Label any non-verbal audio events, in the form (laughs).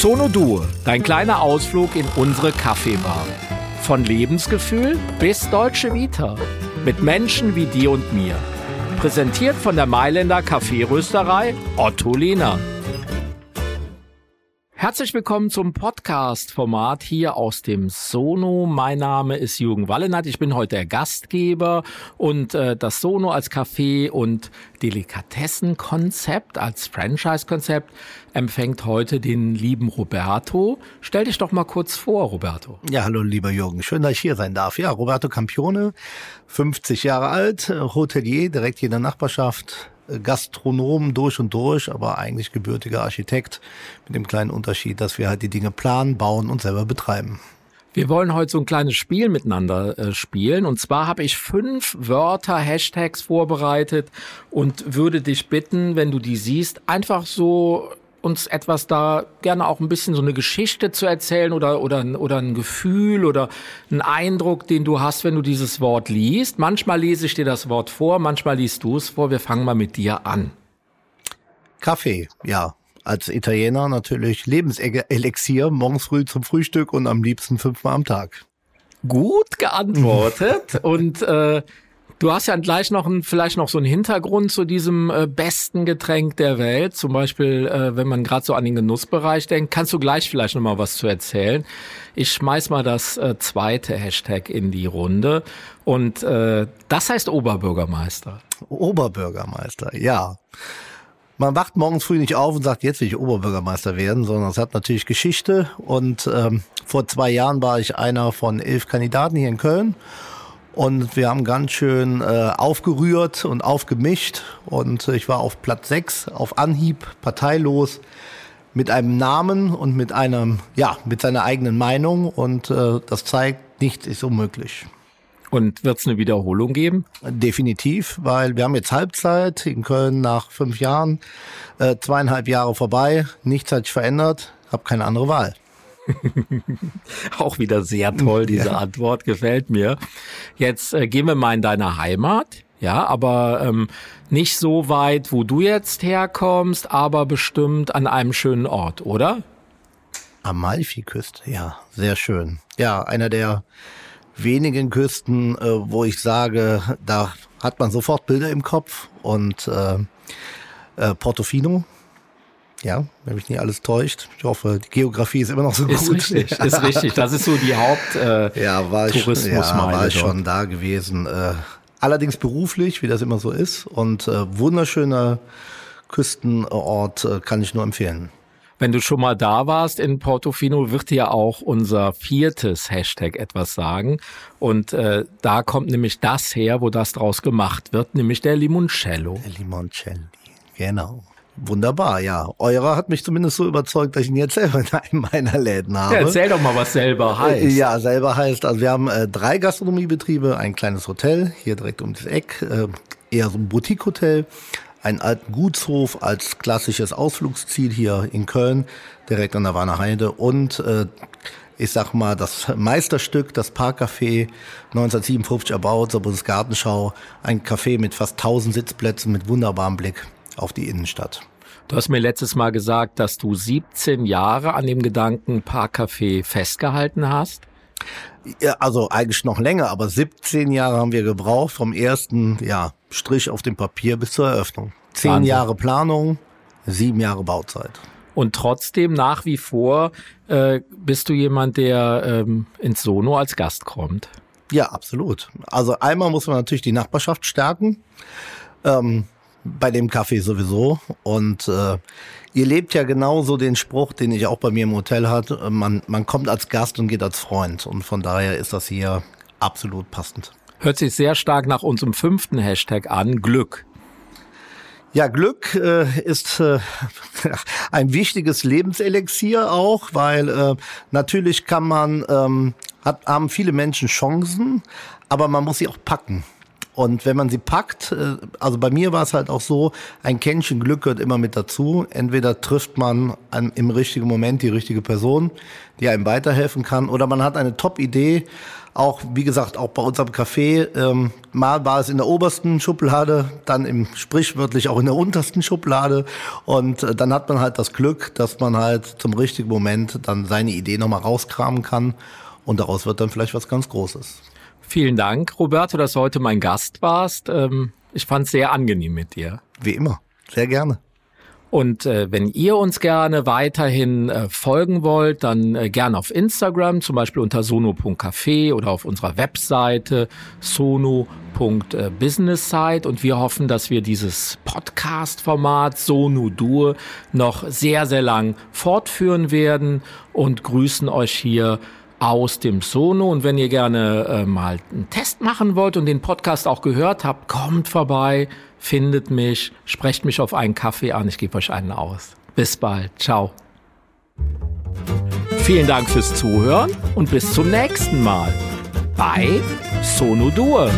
Sono dein kleiner Ausflug in unsere Kaffeebar. Von Lebensgefühl bis deutsche Vita. Mit Menschen wie dir und mir. Präsentiert von der Mailänder Kaffeerösterei Otto Lehner. Herzlich willkommen zum Podcast-Format hier aus dem Sono. Mein Name ist Jürgen Wallenert. Ich bin heute der Gastgeber und äh, das Sono als Café- und Delikatessenkonzept, als Franchise-Konzept empfängt heute den lieben Roberto. Stell dich doch mal kurz vor, Roberto. Ja, hallo lieber Jürgen. Schön, dass ich hier sein darf. Ja, Roberto Campione, 50 Jahre alt, Hotelier, direkt hier in der Nachbarschaft Gastronom durch und durch, aber eigentlich gebürtiger Architekt mit dem kleinen Unterschied, dass wir halt die Dinge planen, bauen und selber betreiben. Wir wollen heute so ein kleines Spiel miteinander äh, spielen. Und zwar habe ich fünf Wörter, Hashtags vorbereitet und würde dich bitten, wenn du die siehst, einfach so uns etwas da gerne auch ein bisschen so eine Geschichte zu erzählen oder, oder, oder ein Gefühl oder ein Eindruck, den du hast, wenn du dieses Wort liest. Manchmal lese ich dir das Wort vor, manchmal liest du es vor. Wir fangen mal mit dir an. Kaffee, ja. Als Italiener natürlich Lebenselixier, morgens früh zum Frühstück und am liebsten fünfmal am Tag. Gut geantwortet. und äh, Du hast ja gleich noch ein, vielleicht noch so einen Hintergrund zu diesem äh, besten Getränk der Welt. Zum Beispiel, äh, wenn man gerade so an den Genussbereich denkt, kannst du gleich vielleicht noch mal was zu erzählen. Ich schmeiß mal das äh, zweite Hashtag in die Runde und äh, das heißt Oberbürgermeister. Oberbürgermeister, ja. Man wacht morgens früh nicht auf und sagt, jetzt will ich Oberbürgermeister werden, sondern es hat natürlich Geschichte. Und ähm, vor zwei Jahren war ich einer von elf Kandidaten hier in Köln und wir haben ganz schön äh, aufgerührt und aufgemischt. Und äh, ich war auf Platz 6, auf Anhieb, parteilos, mit einem Namen und mit einem, ja, mit seiner eigenen Meinung. Und äh, das zeigt, nichts ist unmöglich. Und wird es eine Wiederholung geben? Definitiv, weil wir haben jetzt Halbzeit in Köln nach fünf Jahren, äh, zweieinhalb Jahre vorbei, nichts hat sich verändert, habe keine andere Wahl. (laughs) Auch wieder sehr toll, diese ja. Antwort, gefällt mir. Jetzt äh, gehen wir mal in deine Heimat. Ja, aber ähm, nicht so weit, wo du jetzt herkommst, aber bestimmt an einem schönen Ort, oder? Amalfiküste, ja, sehr schön. Ja, einer der wenigen Küsten, äh, wo ich sage, da hat man sofort Bilder im Kopf und äh, äh, Portofino, ja, wenn mich nicht alles täuscht. Ich hoffe, die Geografie ist immer noch so ist gut. Richtig, (laughs) ist richtig. Das ist so die Haupt äh, ja, war ich, Ja, war ich schon da gewesen. Äh, allerdings beruflich, wie das immer so ist. Und äh, wunderschöner Küstenort äh, kann ich nur empfehlen. Wenn du schon mal da warst in Portofino, wird dir auch unser viertes Hashtag etwas sagen. Und äh, da kommt nämlich das her, wo das draus gemacht wird, nämlich der Limoncello. Der Limoncelli, genau. Wunderbar, ja. Eurer hat mich zumindest so überzeugt, dass ich ihn jetzt selber in einem meiner Läden habe. Ja, erzähl doch mal, was selber heißt. Ja, selber heißt, also wir haben äh, drei Gastronomiebetriebe, ein kleines Hotel, hier direkt um das Eck, äh, eher so ein Boutique-Hotel, einen alten Gutshof als klassisches Ausflugsziel hier in Köln, direkt an der Warner Heide und äh, ich sag mal, das Meisterstück, das Parkcafé, 1957 erbaut, zur Bundesgartenschau, ein Café mit fast 1000 Sitzplätzen mit wunderbarem Blick auf die Innenstadt. Du hast mir letztes Mal gesagt, dass du 17 Jahre an dem Gedanken Parkcafé festgehalten hast. Ja, also eigentlich noch länger, aber 17 Jahre haben wir gebraucht vom ersten ja, Strich auf dem Papier bis zur Eröffnung. Zehn Wahnsinn. Jahre Planung, sieben Jahre Bauzeit. Und trotzdem nach wie vor äh, bist du jemand, der ähm, ins Sono als Gast kommt. Ja, absolut. Also einmal muss man natürlich die Nachbarschaft stärken. Ähm, bei dem Kaffee sowieso. Und äh, ihr lebt ja genauso den Spruch, den ich auch bei mir im Hotel hatte. Man, man kommt als Gast und geht als Freund. Und von daher ist das hier absolut passend. Hört sich sehr stark nach unserem fünften Hashtag an, Glück. Ja, Glück äh, ist äh, (laughs) ein wichtiges Lebenselixier auch, weil äh, natürlich kann man, ähm, hat, haben viele Menschen Chancen, aber man muss sie auch packen. Und wenn man sie packt, äh, also bei mir war es halt auch so, ein Kännchen Glück gehört immer mit dazu. Entweder trifft man im richtigen Moment die richtige Person, die einem weiterhelfen kann, oder man hat eine Top-Idee, Auch, wie gesagt, auch bei unserem Café, ähm, mal war es in der obersten Schublade, dann im sprichwörtlich auch in der untersten Schublade. Und äh, dann hat man halt das Glück, dass man halt zum richtigen Moment dann seine Idee nochmal rauskramen kann. Und daraus wird dann vielleicht was ganz Großes. Vielen Dank, Roberto, dass du heute mein Gast warst. Ähm, ich fand es sehr angenehm mit dir. Wie immer. Sehr gerne. Und äh, wenn ihr uns gerne weiterhin äh, folgen wollt, dann äh, gerne auf Instagram, zum Beispiel unter sono.café oder auf unserer Webseite sono.businesssite. Und wir hoffen, dass wir dieses Podcast-Format Sono Dur noch sehr, sehr lang fortführen werden und grüßen euch hier aus dem Sono. Und wenn ihr gerne äh, mal einen Test machen wollt und den Podcast auch gehört habt, kommt vorbei findet mich, sprecht mich auf einen Kaffee an, ich gebe euch einen aus. Bis bald, ciao. Vielen Dank fürs Zuhören und bis zum nächsten Mal bei Sono Dur.